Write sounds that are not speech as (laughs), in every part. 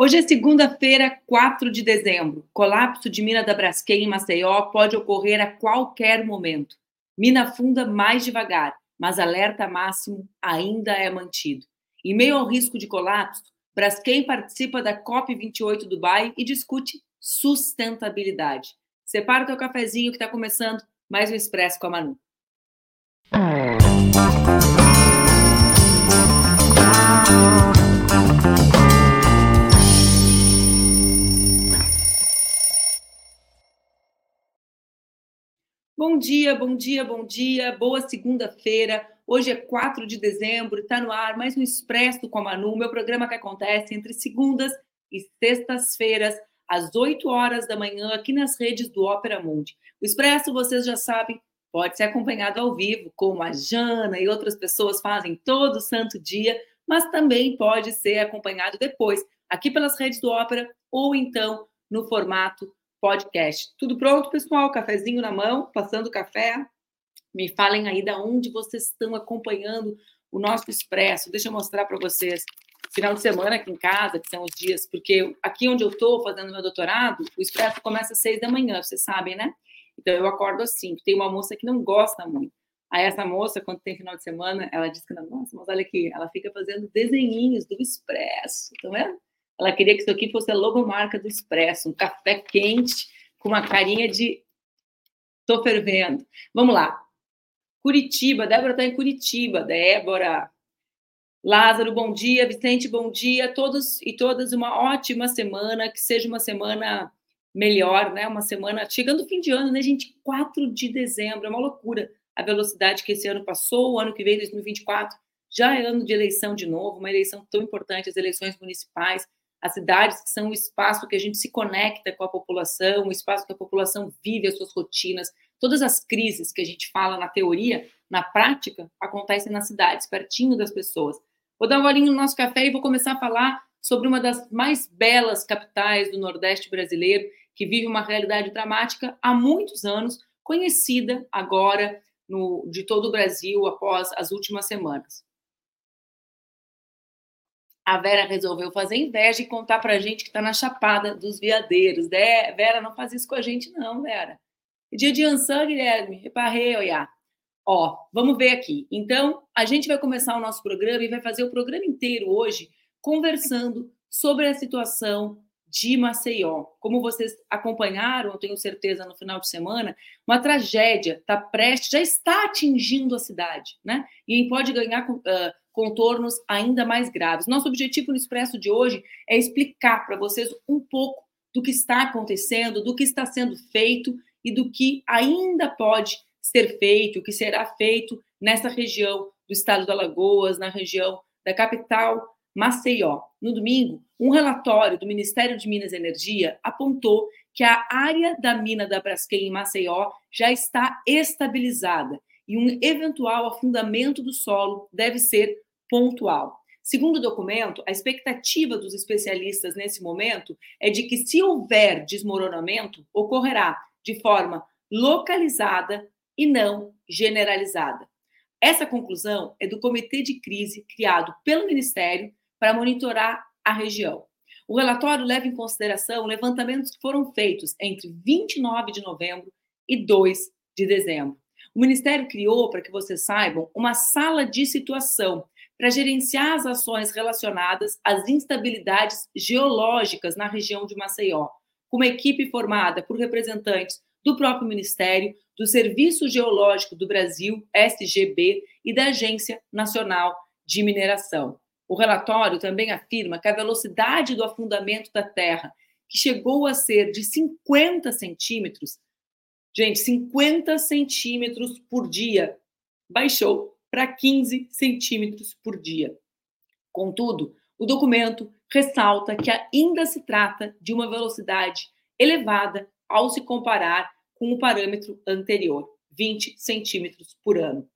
Hoje é segunda-feira, 4 de dezembro. Colapso de mina da Braskem em Maceió pode ocorrer a qualquer momento. Mina funda mais devagar, mas alerta máximo ainda é mantido. Em meio ao risco de colapso, Braskem participa da COP28 Dubai e discute sustentabilidade. Separa o teu cafezinho que está começando mais um Expresso com a Manu. Bom dia, bom dia, bom dia, boa segunda-feira. Hoje é 4 de dezembro, está no ar mais um Expresso com a Manu, meu programa que acontece entre segundas e sextas-feiras, às 8 horas da manhã, aqui nas redes do Ópera Mundi. O Expresso, vocês já sabem, pode ser acompanhado ao vivo, como a Jana e outras pessoas fazem todo santo dia, mas também pode ser acompanhado depois, aqui pelas redes do Ópera, ou então no formato podcast. Tudo pronto, pessoal? Cafezinho na mão, passando café. Me falem aí da onde vocês estão acompanhando o nosso expresso. Deixa eu mostrar para vocês. Final de semana aqui em casa, que são os dias, porque aqui onde eu estou fazendo meu doutorado, o expresso começa às seis da manhã, vocês sabem, né? Então eu acordo assim. Tem uma moça que não gosta muito. Aí essa moça, quando tem final de semana, ela diz que, nossa, mas olha aqui, ela fica fazendo desenhinhos do expresso, tá vendo? Ela queria que isso aqui fosse a logomarca do Expresso, um café quente com uma carinha de tô fervendo. Vamos lá. Curitiba, Débora está em Curitiba. Débora. Lázaro, bom dia. Vicente, bom dia. Todos e todas uma ótima semana, que seja uma semana melhor, né? Uma semana chegando o fim de ano, né, gente? 4 de dezembro, é uma loucura a velocidade que esse ano passou, o ano que vem, 2024, já é ano de eleição de novo, uma eleição tão importante, as eleições municipais, as cidades que são o espaço que a gente se conecta com a população, o espaço que a população vive as suas rotinas. Todas as crises que a gente fala na teoria, na prática, acontecem nas cidades, pertinho das pessoas. Vou dar um golinho no nosso café e vou começar a falar sobre uma das mais belas capitais do Nordeste brasileiro, que vive uma realidade dramática há muitos anos, conhecida agora no, de todo o Brasil após as últimas semanas a Vera resolveu fazer inveja e contar pra gente que tá na Chapada dos Veadeiros. né? Vera, não faz isso com a gente, não, Vera. Dia de Ansan, Guilherme, reparei, olhar. Ó, vamos ver aqui. Então, a gente vai começar o nosso programa e vai fazer o programa inteiro hoje conversando sobre a situação de Maceió. Como vocês acompanharam, eu tenho certeza, no final de semana, uma tragédia está prestes, já está atingindo a cidade, né? E pode ganhar uh, contornos ainda mais graves. Nosso objetivo no Expresso de hoje é explicar para vocês um pouco do que está acontecendo, do que está sendo feito e do que ainda pode ser feito, o que será feito nessa região do estado do Alagoas, na região da capital Maceió. No domingo, um relatório do Ministério de Minas e Energia apontou que a área da mina da Braskem em Maceió já está estabilizada e um eventual afundamento do solo deve ser pontual. Segundo o documento, a expectativa dos especialistas nesse momento é de que, se houver desmoronamento, ocorrerá de forma localizada e não generalizada. Essa conclusão é do comitê de crise criado pelo Ministério para monitorar a região. O relatório leva em consideração levantamentos que foram feitos entre 29 de novembro e 2 de dezembro. O Ministério criou, para que vocês saibam, uma sala de situação para gerenciar as ações relacionadas às instabilidades geológicas na região de Maceió, com uma equipe formada por representantes do próprio Ministério, do Serviço Geológico do Brasil, SGB, e da Agência Nacional de Mineração. O relatório também afirma que a velocidade do afundamento da Terra, que chegou a ser de 50 centímetros, gente, 50 centímetros por dia, baixou para 15 centímetros por dia. Contudo, o documento ressalta que ainda se trata de uma velocidade elevada ao se comparar com o parâmetro anterior, 20 centímetros por ano.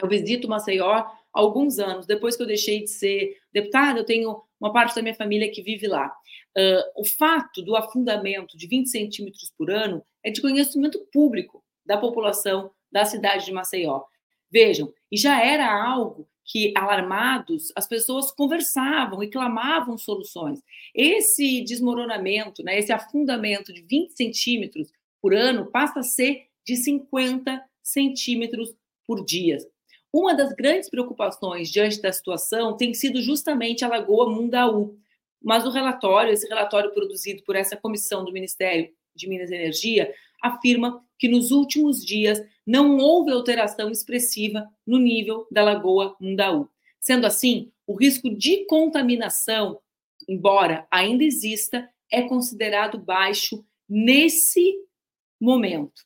Eu visito Maceió alguns anos, depois que eu deixei de ser deputada, eu tenho uma parte da minha família que vive lá. Uh, o fato do afundamento de 20 centímetros por ano é de conhecimento público da população da cidade de Maceió. Vejam, e já era algo que, alarmados, as pessoas conversavam e clamavam soluções. Esse desmoronamento, né, esse afundamento de 20 centímetros por ano passa a ser de 50 centímetros por dia. Uma das grandes preocupações diante da situação tem sido justamente a Lagoa Mundaú. Mas o relatório, esse relatório produzido por essa comissão do Ministério de Minas e Energia, afirma que nos últimos dias não houve alteração expressiva no nível da Lagoa Mundaú. Sendo assim, o risco de contaminação, embora ainda exista, é considerado baixo nesse momento.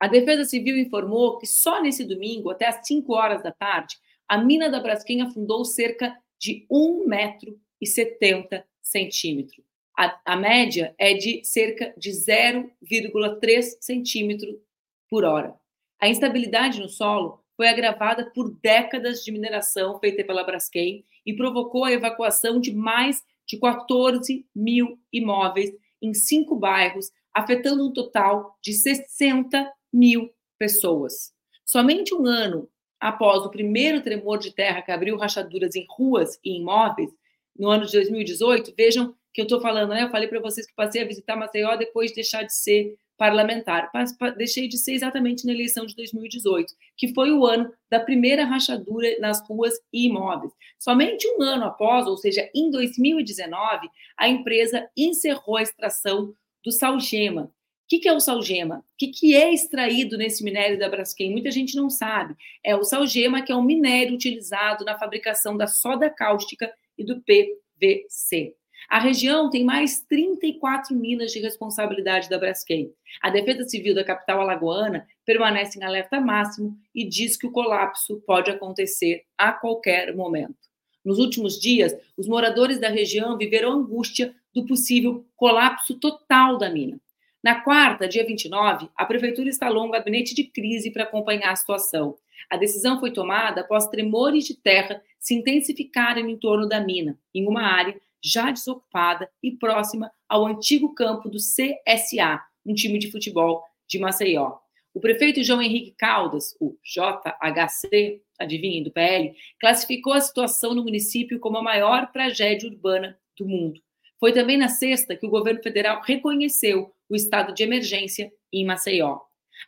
A Defesa Civil informou que só nesse domingo, até às 5 horas da tarde, a mina da Braskem afundou cerca de 1,70 metro e 70 centímetros. A, a média é de cerca de 0,3 centímetro por hora. A instabilidade no solo foi agravada por décadas de mineração feita pela Braskem e provocou a evacuação de mais de 14 mil imóveis em cinco bairros, afetando um total de 60 mil pessoas. Somente um ano após o primeiro tremor de terra que abriu rachaduras em ruas e imóveis, no ano de 2018, vejam que eu estou falando, né? Eu falei para vocês que passei a visitar Maceió depois de deixar de ser parlamentar. Deixei de ser exatamente na eleição de 2018, que foi o ano da primeira rachadura nas ruas e imóveis. Somente um ano após, ou seja, em 2019, a empresa encerrou a extração do salgema, o que, que, é o salgema? O que, que, é extraído nesse minério da Braskem? Muita gente não sabe. É o salgema, que é um minério utilizado na fabricação da soda cáustica e do PVC. A região tem mais 34 minas de responsabilidade da Braskem. A Defesa Civil da capital alagoana permanece em alerta máximo e diz que o colapso pode acontecer a qualquer momento. Nos últimos dias, os moradores da região viveram angústia do possível colapso total da mina. Na quarta, dia 29, a prefeitura instalou um gabinete de crise para acompanhar a situação. A decisão foi tomada após tremores de terra se intensificarem em torno da mina, em uma área já desocupada e próxima ao antigo campo do CSA, um time de futebol de Maceió. O prefeito João Henrique Caldas, o JHC, adivinhem, do PL, classificou a situação no município como a maior tragédia urbana do mundo. Foi também na sexta que o governo federal reconheceu o estado de emergência em Maceió.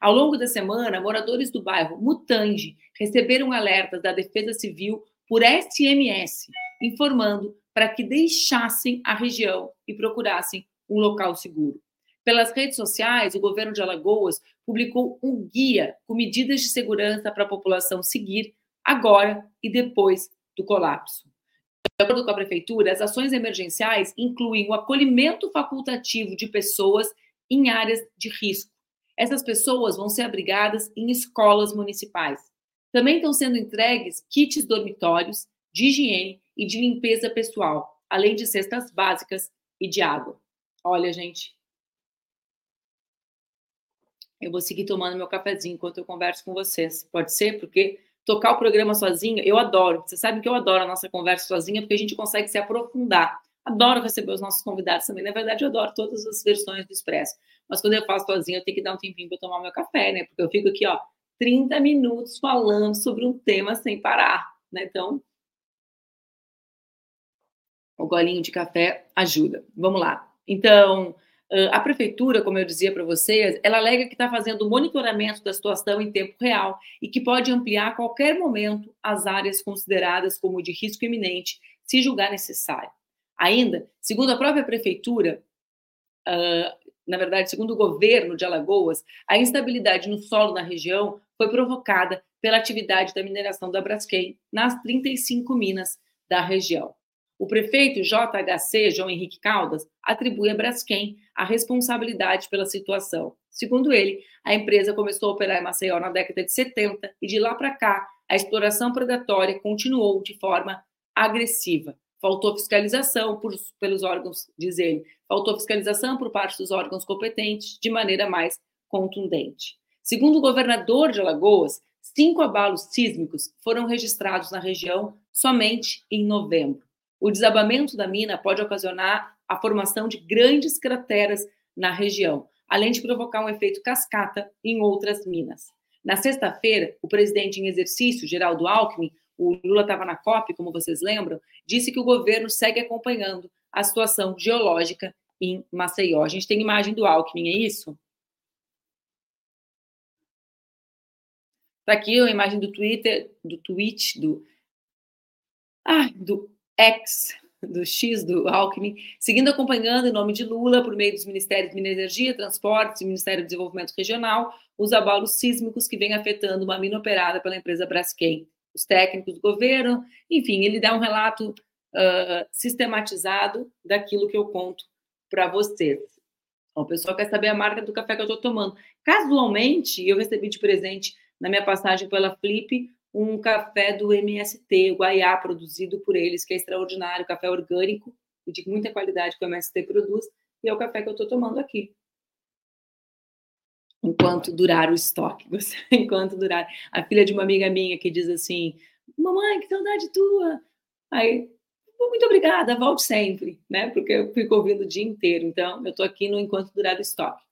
Ao longo da semana, moradores do bairro Mutange receberam alertas da Defesa Civil por SMS, informando para que deixassem a região e procurassem um local seguro. Pelas redes sociais, o governo de Alagoas publicou um guia com medidas de segurança para a população seguir agora e depois do colapso. De acordo com a prefeitura, as ações emergenciais incluem o acolhimento facultativo de pessoas em áreas de risco. Essas pessoas vão ser abrigadas em escolas municipais. Também estão sendo entregues kits dormitórios, de higiene e de limpeza pessoal, além de cestas básicas e de água. Olha, gente, eu vou seguir tomando meu cafezinho enquanto eu converso com vocês. Pode ser? Porque tocar o programa sozinho, eu adoro. Vocês sabem que eu adoro a nossa conversa sozinha, porque a gente consegue se aprofundar. Adoro receber os nossos convidados também. Na verdade, eu adoro todas as versões do Expresso. Mas quando eu faço sozinha, eu tenho que dar um tempinho para tomar meu café, né? Porque eu fico aqui, ó, 30 minutos falando sobre um tema sem parar, né? Então, o golinho de café ajuda. Vamos lá. Então, a prefeitura, como eu dizia para vocês, ela alega que está fazendo monitoramento da situação em tempo real e que pode ampliar a qualquer momento as áreas consideradas como de risco iminente, se julgar necessário. Ainda, segundo a própria prefeitura, na verdade, segundo o governo de Alagoas, a instabilidade no solo na região foi provocada pela atividade da mineração da Braskem nas 35 minas da região. O prefeito JHC, João Henrique Caldas, atribui a Braskem a responsabilidade pela situação. Segundo ele, a empresa começou a operar em Maceió na década de 70 e de lá para cá a exploração predatória continuou de forma agressiva. Faltou fiscalização por, pelos órgãos, diz ele, faltou fiscalização por parte dos órgãos competentes de maneira mais contundente. Segundo o governador de Alagoas, cinco abalos sísmicos foram registrados na região somente em novembro. O desabamento da mina pode ocasionar a formação de grandes crateras na região, além de provocar um efeito cascata em outras minas. Na sexta-feira, o presidente em exercício, Geraldo Alckmin, o Lula estava na COP, como vocês lembram, disse que o governo segue acompanhando a situação geológica em Maceió. A gente tem imagem do Alckmin, é isso? Está aqui a imagem do Twitter, do tweet, do, ah, do X, do X do Alckmin, seguindo acompanhando em nome de Lula, por meio dos Ministérios de Minas e Energia, Transportes e Ministério do Desenvolvimento Regional, os abalos sísmicos que vêm afetando uma mina operada pela empresa Braskem. Os técnicos do governo, enfim, ele dá um relato uh, sistematizado daquilo que eu conto para vocês. o pessoal quer saber a marca do café que eu estou tomando. Casualmente, eu recebi de presente na minha passagem pela Flip um café do MST, o Guaiá, produzido por eles, que é extraordinário, café orgânico, de muita qualidade que o MST produz, e é o café que eu estou tomando aqui. Enquanto durar o estoque, (laughs) enquanto durar. A filha de uma amiga minha que diz assim: Mamãe, que saudade tua! Aí, muito obrigada, volte sempre, né? Porque eu fico ouvindo o dia inteiro. Então, eu estou aqui no enquanto durar o estoque.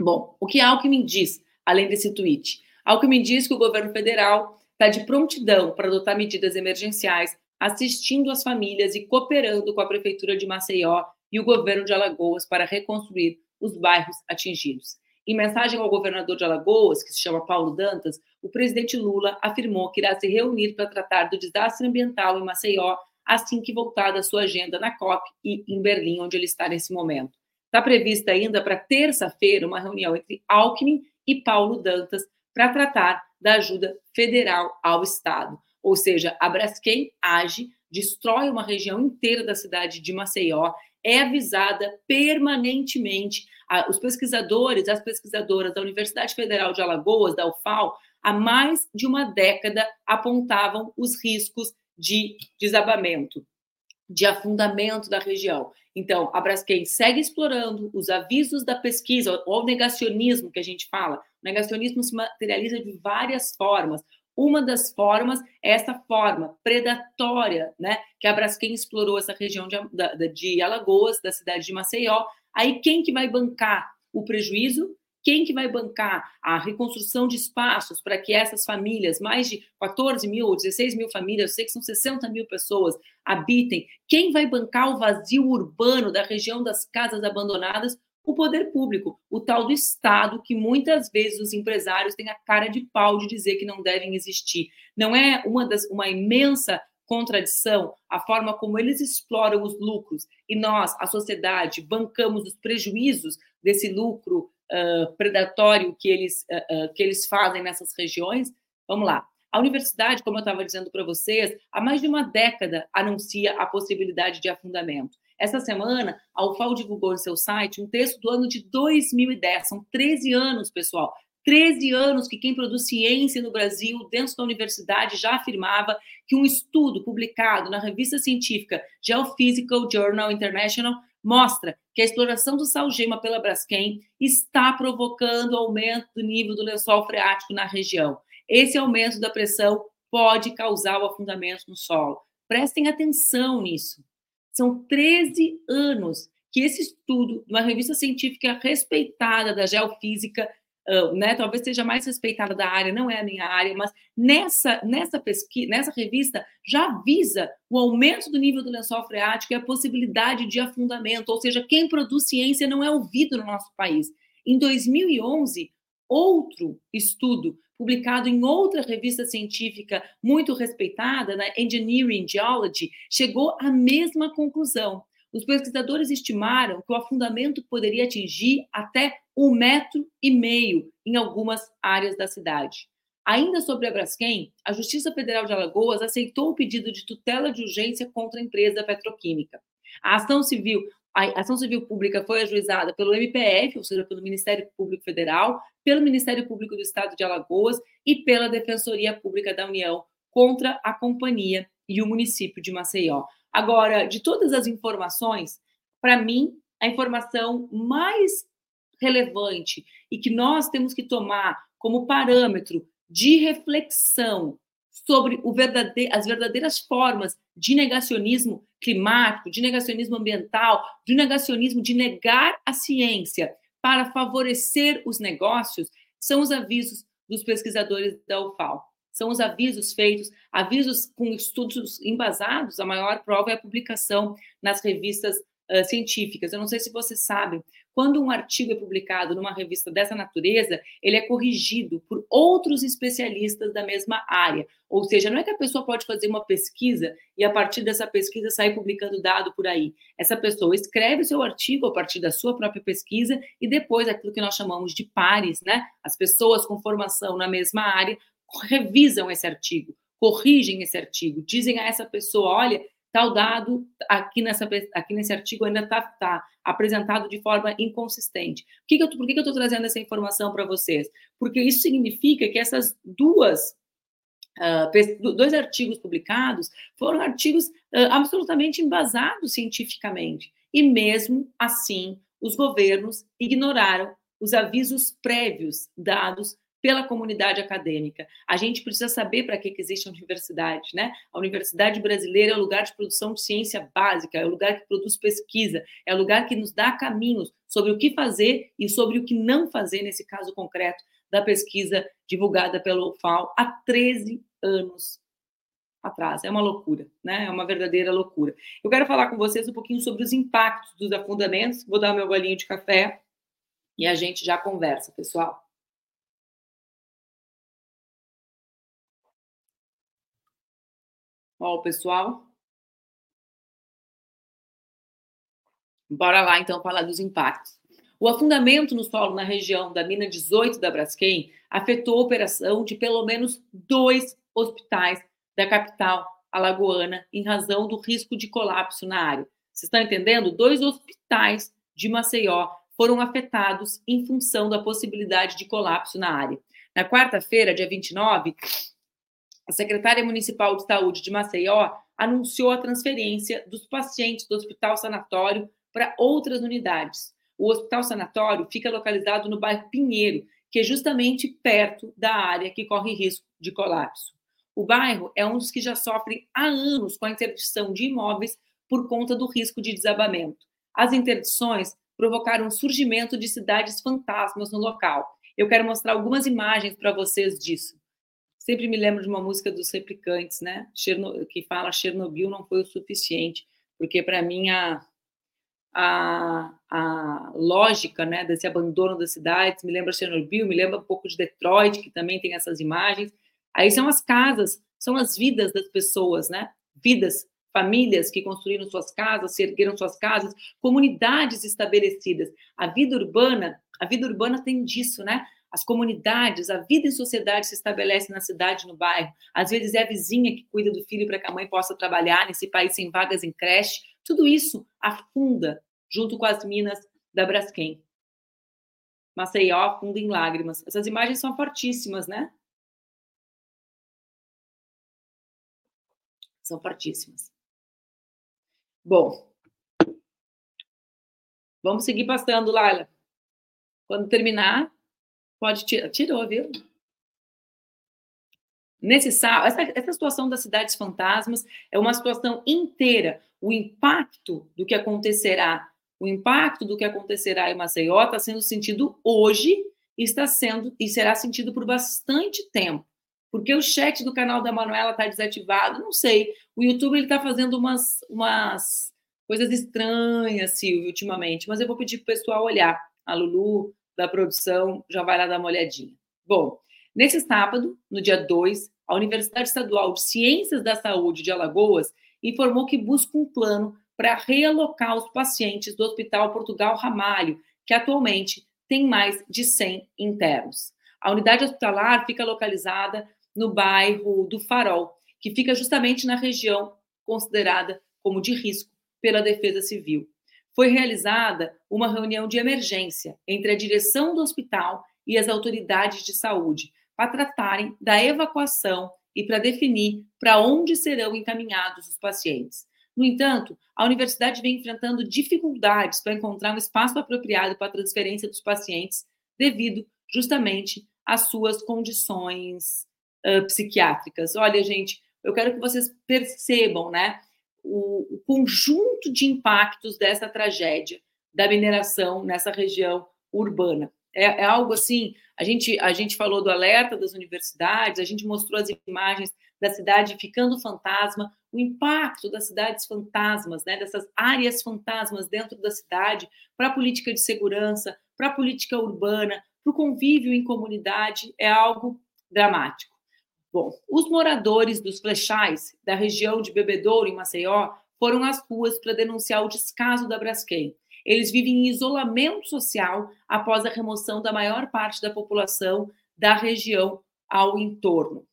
Bom, o que Alckmin diz, além desse tweet? Alckmin diz que o governo federal está de prontidão para adotar medidas emergenciais, assistindo as famílias e cooperando com a Prefeitura de Maceió e o governo de Alagoas para reconstruir os bairros atingidos. Em mensagem ao governador de Alagoas, que se chama Paulo Dantas, o presidente Lula afirmou que irá se reunir para tratar do desastre ambiental em Maceió assim que voltar da sua agenda na COP e em Berlim, onde ele está nesse momento. Está prevista ainda para terça-feira uma reunião entre Alckmin e Paulo Dantas para tratar da ajuda federal ao Estado. Ou seja, a Braskem age, destrói uma região inteira da cidade de Maceió, é avisada permanentemente. Os pesquisadores, as pesquisadoras da Universidade Federal de Alagoas, da UFAL, há mais de uma década apontavam os riscos de desabamento, de afundamento da região. Então, a Braskem segue explorando os avisos da pesquisa, ou o negacionismo que a gente fala. Negacionismo se materializa de várias formas. Uma das formas é essa forma predatória, né? Que a Braskem explorou essa região de, de Alagoas, da cidade de Maceió. Aí quem que vai bancar o prejuízo? Quem que vai bancar a reconstrução de espaços para que essas famílias, mais de 14 mil ou 16 mil famílias, eu sei que são 60 mil pessoas, habitem? Quem vai bancar o vazio urbano da região das casas abandonadas? O poder público, o tal do Estado, que muitas vezes os empresários têm a cara de pau de dizer que não devem existir. Não é uma, das, uma imensa contradição a forma como eles exploram os lucros e nós, a sociedade, bancamos os prejuízos desse lucro uh, predatório que eles, uh, uh, que eles fazem nessas regiões. Vamos lá. A universidade, como eu estava dizendo para vocês, há mais de uma década anuncia a possibilidade de afundamento. Essa semana, a UFAL divulgou no seu site um texto do ano de 2010. São 13 anos, pessoal. 13 anos que quem produz ciência no Brasil, dentro da universidade, já afirmava que um estudo publicado na revista científica Geophysical Journal International mostra que a exploração do salgema pela Braskem está provocando aumento do nível do lençol freático na região. Esse aumento da pressão pode causar o afundamento no solo. Prestem atenção nisso. São 13 anos que esse estudo, uma revista científica respeitada da geofísica, né, talvez seja mais respeitada da área, não é a minha área, mas nessa, nessa pesquisa, nessa revista já visa o aumento do nível do lençol freático e a possibilidade de afundamento, ou seja, quem produz ciência não é ouvido no nosso país. Em 2011, outro estudo publicado em outra revista científica muito respeitada, na Engineering Geology, chegou à mesma conclusão. Os pesquisadores estimaram que o afundamento poderia atingir até um metro e meio em algumas áreas da cidade. Ainda sobre a Braskem, a Justiça Federal de Alagoas aceitou o pedido de tutela de urgência contra a empresa petroquímica. A ação civil, a ação civil pública foi ajuizada pelo MPF, ou seja, pelo Ministério Público Federal, pelo Ministério Público do Estado de Alagoas e pela Defensoria Pública da União contra a companhia e o município de Maceió. Agora, de todas as informações, para mim, a informação mais relevante e que nós temos que tomar como parâmetro de reflexão sobre verdade as verdadeiras formas de negacionismo climático, de negacionismo ambiental, de negacionismo de negar a ciência para favorecer os negócios, são os avisos dos pesquisadores da UFAL. são os avisos feitos, avisos com estudos embasados, a maior prova é a publicação nas revistas uh, científicas. Eu não sei se vocês sabem, quando um artigo é publicado numa revista dessa natureza, ele é corrigido por outros especialistas da mesma área. Ou seja, não é que a pessoa pode fazer uma pesquisa e a partir dessa pesquisa sair publicando dado por aí. Essa pessoa escreve o seu artigo a partir da sua própria pesquisa e depois aquilo que nós chamamos de pares, né? As pessoas com formação na mesma área revisam esse artigo, corrigem esse artigo, dizem a essa pessoa, olha, tal dado aqui, nessa, aqui nesse artigo ainda está tá apresentado de forma inconsistente. Por que, que eu, estou trazendo essa informação para vocês? Porque isso significa que essas duas Uh, dois artigos publicados foram artigos uh, absolutamente embasados cientificamente. E mesmo assim, os governos ignoraram os avisos prévios dados pela comunidade acadêmica. A gente precisa saber para que, que existe a universidade, né? A universidade brasileira é o lugar de produção de ciência básica, é o lugar que produz pesquisa, é o lugar que nos dá caminhos sobre o que fazer e sobre o que não fazer, nesse caso concreto, da pesquisa divulgada pelo FAO há 13 anos atrás. É uma loucura, né? É uma verdadeira loucura. Eu quero falar com vocês um pouquinho sobre os impactos dos afundamentos. Vou dar meu golinho de café e a gente já conversa, pessoal. Ó, o pessoal. Bora lá, então, falar dos impactos. O afundamento no solo na região da mina 18 da Braskem afetou a operação de pelo menos dois hospitais da capital alagoana em razão do risco de colapso na área. Vocês estão entendendo? Dois hospitais de Maceió foram afetados em função da possibilidade de colapso na área. Na quarta-feira, dia 29, a secretária municipal de saúde de Maceió anunciou a transferência dos pacientes do Hospital Sanatório para outras unidades. O Hospital Sanatório fica localizado no bairro Pinheiro, que é justamente perto da área que corre risco de colapso. O bairro é um dos que já sofre há anos com a interdição de imóveis por conta do risco de desabamento. As interdições provocaram o surgimento de cidades fantasmas no local. Eu quero mostrar algumas imagens para vocês disso. Sempre me lembro de uma música dos Replicantes, né? que fala Chernobyl não foi o suficiente, porque para mim a, a, a, lógica né, desse abandono das cidades me lembra Chernobyl, me lembra um pouco de Detroit, que também tem essas imagens. Aí são as casas, são as vidas das pessoas, né? Vidas, famílias que construíram suas casas, se ergueram suas casas, comunidades estabelecidas. A vida urbana, a vida urbana tem disso, né? As comunidades, a vida em sociedade se estabelece na cidade, no bairro. Às vezes é a vizinha que cuida do filho para que a mãe possa trabalhar nesse país sem vagas em creche. Tudo isso afunda junto com as minas da Braskem. Maceió afunda em lágrimas. Essas imagens são fortíssimas, né? São fortíssimas. Bom, vamos seguir passando, Laila. Quando terminar, Pode tirar. Tirou, viu? Nesse essa, essa situação das cidades fantasmas é uma situação inteira. O impacto do que acontecerá, o impacto do que acontecerá em Maceió está sendo sentido hoje e está sendo e será sentido por bastante tempo. Porque o chat do canal da Manuela está desativado, não sei. O YouTube ele está fazendo umas, umas coisas estranhas, Silvio, ultimamente. Mas eu vou pedir para o pessoal olhar. A Lulu da produção já vai lá dar uma olhadinha. Bom, nesse sábado, no dia 2, a Universidade Estadual de Ciências da Saúde de Alagoas informou que busca um plano para realocar os pacientes do Hospital Portugal Ramalho, que atualmente tem mais de 100 internos. A unidade hospitalar fica localizada no bairro do Farol, que fica justamente na região considerada como de risco pela Defesa Civil foi realizada uma reunião de emergência entre a direção do hospital e as autoridades de saúde para tratarem da evacuação e para definir para onde serão encaminhados os pacientes. No entanto, a universidade vem enfrentando dificuldades para encontrar um espaço apropriado para a transferência dos pacientes devido justamente às suas condições uh, psiquiátricas. Olha, gente, eu quero que vocês percebam, né? O, o conjunto de impactos dessa tragédia da mineração nessa região urbana. É, é, algo assim. A gente, a gente falou do alerta das universidades, a gente mostrou as imagens da cidade ficando fantasma, o impacto das cidades fantasmas, né, dessas áreas fantasmas dentro da cidade, para a política de segurança, para a política urbana, para o convívio em comunidade, é algo dramático. Bom, os moradores dos flechais da região de Bebedouro, em Maceió, foram às ruas para denunciar o descaso da Braskem. Eles vivem em isolamento social após a remoção da maior parte da população da região ao entorno.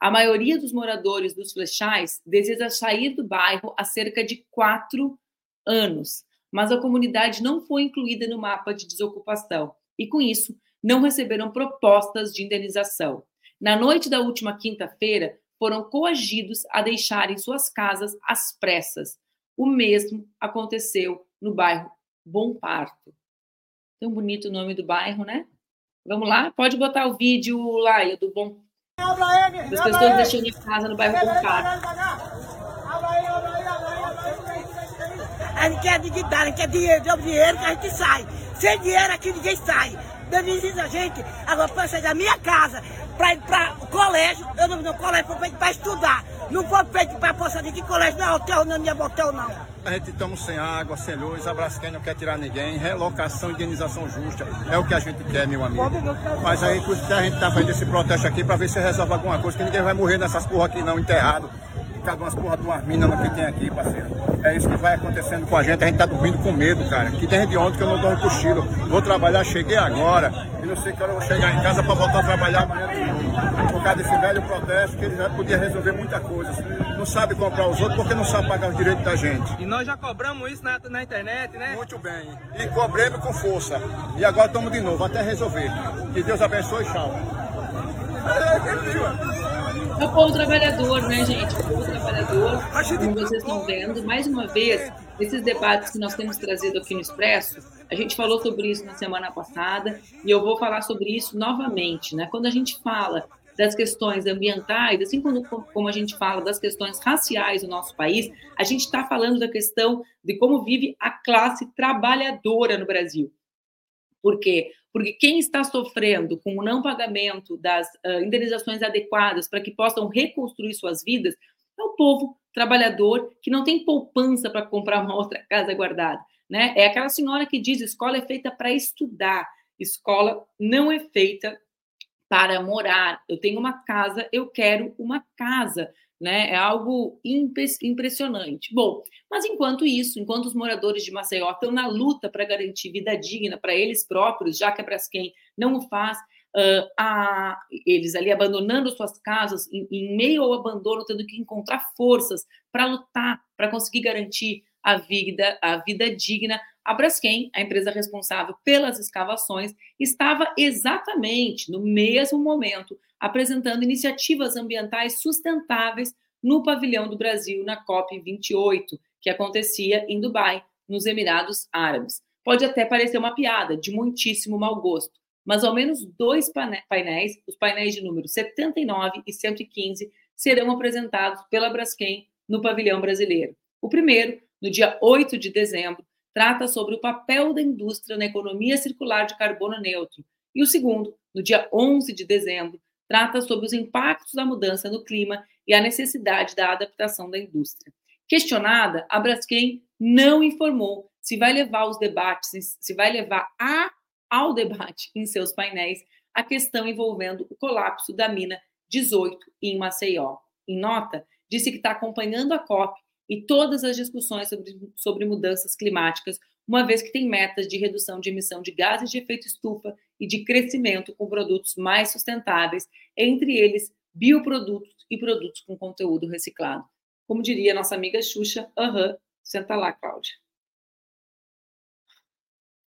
A maioria dos moradores dos Flechais deseja sair do bairro há cerca de quatro anos, mas a comunidade não foi incluída no mapa de desocupação e, com isso, não receberam propostas de indenização. Na noite da última quinta-feira, foram coagidos a deixarem suas casas às pressas. O mesmo aconteceu no bairro Bom Parto. Tão bonito o nome do bairro, né? Vamos lá? Pode botar o vídeo lá, do Bom as pessoas deixando de casa no bairro Bom Parto. A gente quer dignidade, a gente quer dinheiro, deu dinheiro que a gente sai. Sem dinheiro aqui ninguém sai. Daniza a gente, agora para sair da minha casa, para ir para o colégio, eu não, no colégio para estudar. Não vou pedir para possa de colégio não é hotel, não é minha hotel, não. A gente estamos sem água, sem luz, a Braskem não quer tirar ninguém, relocação, indenização justa, é o que a gente quer, meu amigo. Mas aí a gente está fazendo esse protesto aqui para ver se resolve alguma coisa, que ninguém vai morrer nessas porra aqui não, enterrado. Cada umas porra de umas minas no que tem aqui, parceiro. É isso que vai acontecendo com a gente, a gente tá dormindo com medo, cara. Que desde ontem que eu não dou um cochilo. Vou trabalhar, cheguei agora, e não sei que hora eu vou chegar em casa para voltar a trabalhar amanhã de novo. Por causa desse velho protesto, que ele já podia resolver muita coisa. Não sabe comprar os outros porque não sabe pagar os direitos da gente. E nós já cobramos isso na, na internet, né? Muito bem. E cobremos com força. E agora estamos de novo, até resolver. Que Deus abençoe e tchau. É o povo trabalhador, né, gente? O povo trabalhador, como vocês estão vendo, mais uma vez, esses debates que nós temos trazido aqui no Expresso, a gente falou sobre isso na semana passada e eu vou falar sobre isso novamente, né? Quando a gente fala das questões ambientais, assim como, como a gente fala das questões raciais do nosso país, a gente está falando da questão de como vive a classe trabalhadora no Brasil. Por quê? Porque quem está sofrendo com o não pagamento das uh, indenizações adequadas para que possam reconstruir suas vidas é o povo trabalhador que não tem poupança para comprar uma outra casa guardada. Né? É aquela senhora que diz: escola é feita para estudar, escola não é feita para morar. Eu tenho uma casa, eu quero uma casa né? É algo impressionante. Bom, mas enquanto isso, enquanto os moradores de Maceió estão na luta para garantir vida digna para eles próprios, já que a Braskem não o faz, uh, a, eles ali abandonando suas casas, em, em meio ao abandono, tendo que encontrar forças para lutar, para conseguir garantir a vida, a vida digna. A Braskem, a empresa responsável pelas escavações, estava exatamente no mesmo momento apresentando iniciativas ambientais sustentáveis no pavilhão do Brasil na COP 28, que acontecia em Dubai, nos Emirados Árabes. Pode até parecer uma piada de muitíssimo mau gosto, mas ao menos dois painéis, os painéis de número 79 e 115, serão apresentados pela Braskem no pavilhão brasileiro. O primeiro, no dia 8 de dezembro, trata sobre o papel da indústria na economia circular de carbono neutro, e o segundo, no dia 11 de dezembro, trata sobre os impactos da mudança no clima e a necessidade da adaptação da indústria. Questionada, a Braskem não informou se vai levar os debates, se vai levar a, ao debate em seus painéis a questão envolvendo o colapso da mina 18 em Maceió. Em nota, disse que está acompanhando a COP e todas as discussões sobre, sobre mudanças climáticas, uma vez que tem metas de redução de emissão de gases de efeito estufa e de crescimento com produtos mais sustentáveis, entre eles bioprodutos e produtos com conteúdo reciclado. Como diria nossa amiga Xuxa, aham, uhum, senta lá, Cláudia.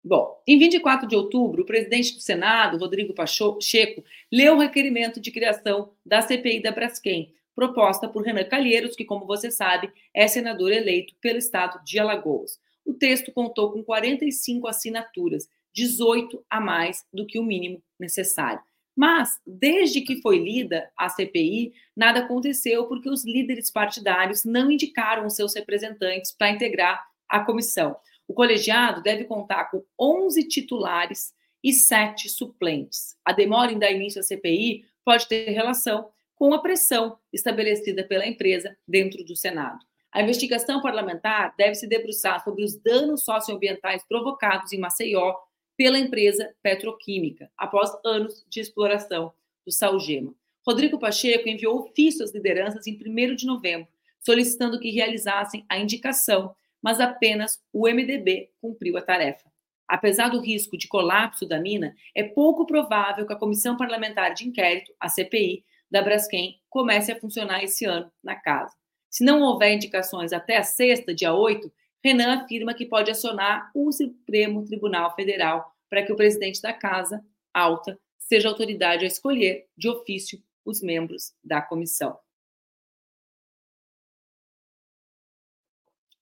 Bom, em 24 de outubro, o presidente do Senado, Rodrigo Pacheco, leu o requerimento de criação da CPI da Braskem, proposta por Renan Calheiros, que, como você sabe, é senador eleito pelo estado de Alagoas. O texto contou com 45 assinaturas 18 a mais do que o mínimo necessário. Mas, desde que foi lida a CPI, nada aconteceu porque os líderes partidários não indicaram os seus representantes para integrar a comissão. O colegiado deve contar com 11 titulares e sete suplentes. A demora em dar início à CPI pode ter relação com a pressão estabelecida pela empresa dentro do Senado. A investigação parlamentar deve se debruçar sobre os danos socioambientais provocados em Maceió pela empresa petroquímica, após anos de exploração do Salgema. Rodrigo Pacheco enviou ofício às lideranças em 1 de novembro, solicitando que realizassem a indicação, mas apenas o MDB cumpriu a tarefa. Apesar do risco de colapso da mina, é pouco provável que a Comissão Parlamentar de Inquérito, a CPI, da Braskem comece a funcionar esse ano na casa. Se não houver indicações até a sexta, dia 8, Renan afirma que pode acionar o Supremo Tribunal Federal para que o presidente da Casa Alta seja autoridade a escolher de ofício os membros da comissão.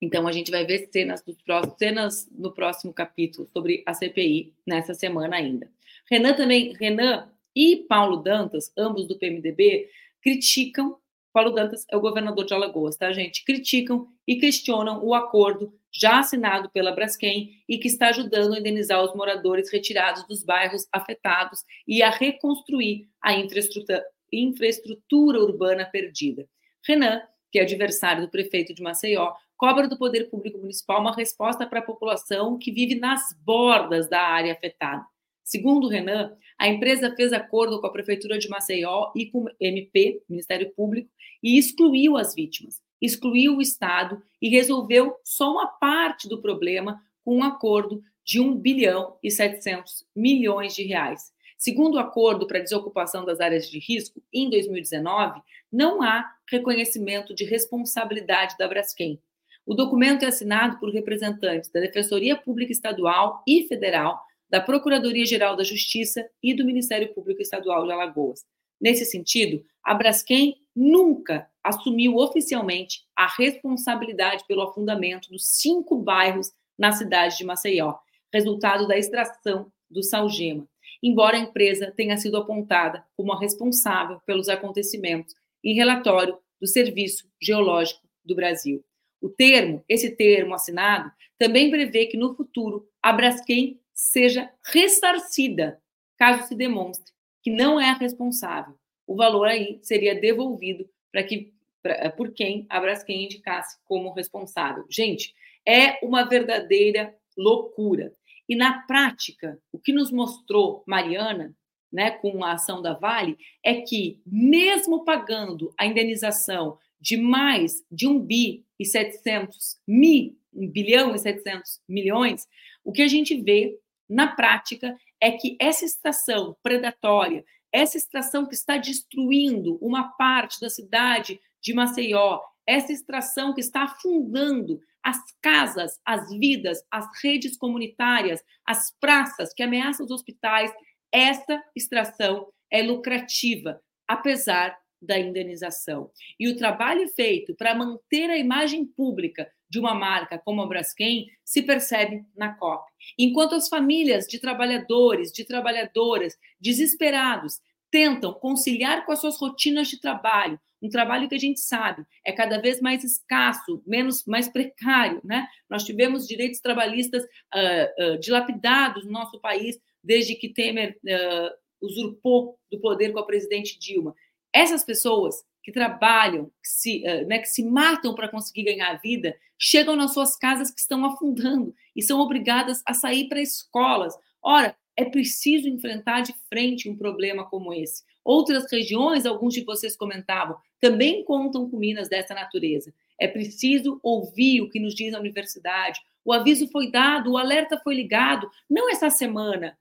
Então a gente vai ver cenas, próximos, cenas no próximo capítulo sobre a CPI nessa semana ainda. Renan também, Renan e Paulo Dantas, ambos do PMDB, criticam Paulo Dantas é o governador de Alagoas, tá, gente? Criticam e questionam o acordo já assinado pela Braskem e que está ajudando a indenizar os moradores retirados dos bairros afetados e a reconstruir a infraestrutura, infraestrutura urbana perdida. Renan, que é adversário do prefeito de Maceió, cobra do poder público municipal uma resposta para a população que vive nas bordas da área afetada. Segundo Renan, a empresa fez acordo com a Prefeitura de Maceió e com o MP, Ministério Público, e excluiu as vítimas, excluiu o Estado e resolveu só uma parte do problema com um acordo de 1 bilhão e 700 milhões de reais. Segundo o acordo para desocupação das áreas de risco, em 2019, não há reconhecimento de responsabilidade da Braskem. O documento é assinado por representantes da Defensoria Pública Estadual e Federal, da Procuradoria-Geral da Justiça e do Ministério Público Estadual de Alagoas. Nesse sentido, a Braskem nunca assumiu oficialmente a responsabilidade pelo afundamento dos cinco bairros na cidade de Maceió, resultado da extração do salgema, embora a empresa tenha sido apontada como a responsável pelos acontecimentos em relatório do Serviço Geológico do Brasil. O termo, esse termo assinado, também prevê que no futuro a Braskem seja ressarcida, caso se demonstre que não é a responsável. O valor aí seria devolvido para que pra, por quem a Braskem indicasse como responsável. Gente, é uma verdadeira loucura. E na prática, o que nos mostrou Mariana, né, com a ação da Vale, é que mesmo pagando a indenização de mais de 1 bi e 700 mil, 1 bilhão e 700 milhões, o que a gente vê na prática, é que essa extração predatória, essa extração que está destruindo uma parte da cidade de Maceió, essa extração que está afundando as casas, as vidas, as redes comunitárias, as praças, que ameaçam os hospitais, essa extração é lucrativa, apesar da indenização. E o trabalho feito para manter a imagem pública de uma marca como a Braskem se percebe na COP. Enquanto as famílias de trabalhadores, de trabalhadoras desesperados tentam conciliar com as suas rotinas de trabalho, um trabalho que a gente sabe é cada vez mais escasso, menos mais precário, né? Nós tivemos direitos trabalhistas uh, uh, dilapidados no nosso país desde que Temer uh, usurpou do poder com a presidente Dilma. Essas pessoas que trabalham, que se, uh, né, que se matam para conseguir ganhar a vida, chegam nas suas casas que estão afundando e são obrigadas a sair para escolas. Ora, é preciso enfrentar de frente um problema como esse. Outras regiões, alguns de vocês comentavam, também contam com minas dessa natureza. É preciso ouvir o que nos diz a universidade. O aviso foi dado, o alerta foi ligado, não essa semana.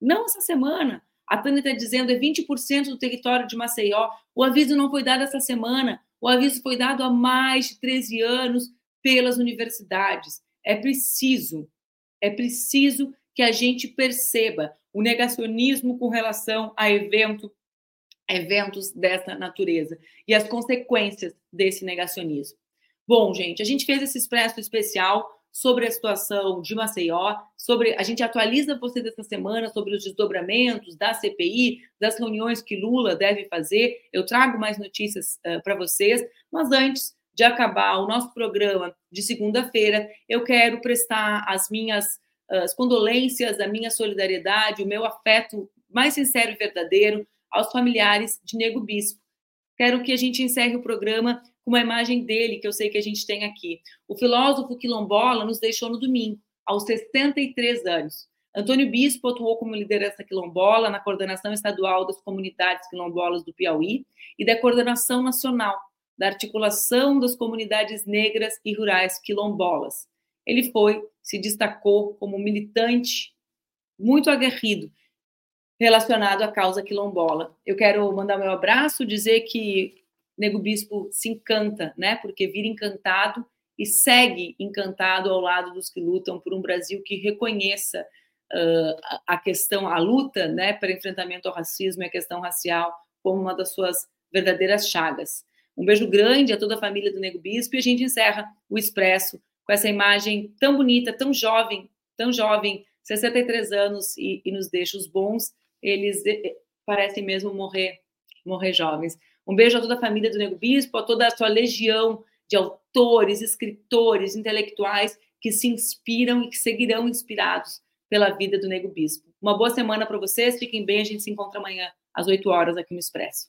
Não essa semana. A Tânia está dizendo é 20% do território de Maceió. O aviso não foi dado essa semana. O aviso foi dado há mais de 13 anos pelas universidades. É preciso, é preciso que a gente perceba o negacionismo com relação a evento, eventos dessa natureza e as consequências desse negacionismo. Bom, gente, a gente fez esse expresso especial sobre a situação de Maceió, sobre a gente atualiza você dessa semana sobre os desdobramentos da CPI, das reuniões que Lula deve fazer. Eu trago mais notícias uh, para vocês, mas antes de acabar o nosso programa de segunda-feira, eu quero prestar as minhas as condolências, a minha solidariedade, o meu afeto mais sincero e verdadeiro aos familiares de Nego Bispo. Quero que a gente encerre o programa com uma imagem dele, que eu sei que a gente tem aqui. O filósofo quilombola nos deixou no domingo, aos 63 anos. Antônio Bispo atuou como liderança quilombola na coordenação estadual das comunidades quilombolas do Piauí e da coordenação nacional da articulação das comunidades negras e rurais quilombolas. Ele foi, se destacou como militante muito aguerrido relacionado à causa quilombola. Eu quero mandar meu abraço, dizer que Nego Bispo se encanta, né? Porque vira encantado e segue encantado ao lado dos que lutam por um Brasil que reconheça uh, a questão, a luta, né, para enfrentamento ao racismo e a questão racial como uma das suas verdadeiras chagas. Um beijo grande a toda a família do Nego Bispo e a gente encerra o Expresso com essa imagem tão bonita, tão jovem, tão jovem, 63 anos e, e nos deixa os bons, eles eh, parecem mesmo morrer, morrer jovens. Um beijo a toda a família do Nego Bispo, a toda a sua legião de autores, escritores, intelectuais que se inspiram e que seguirão inspirados pela vida do Nego Bispo. Uma boa semana para vocês, fiquem bem, a gente se encontra amanhã às 8 horas aqui no Expresso.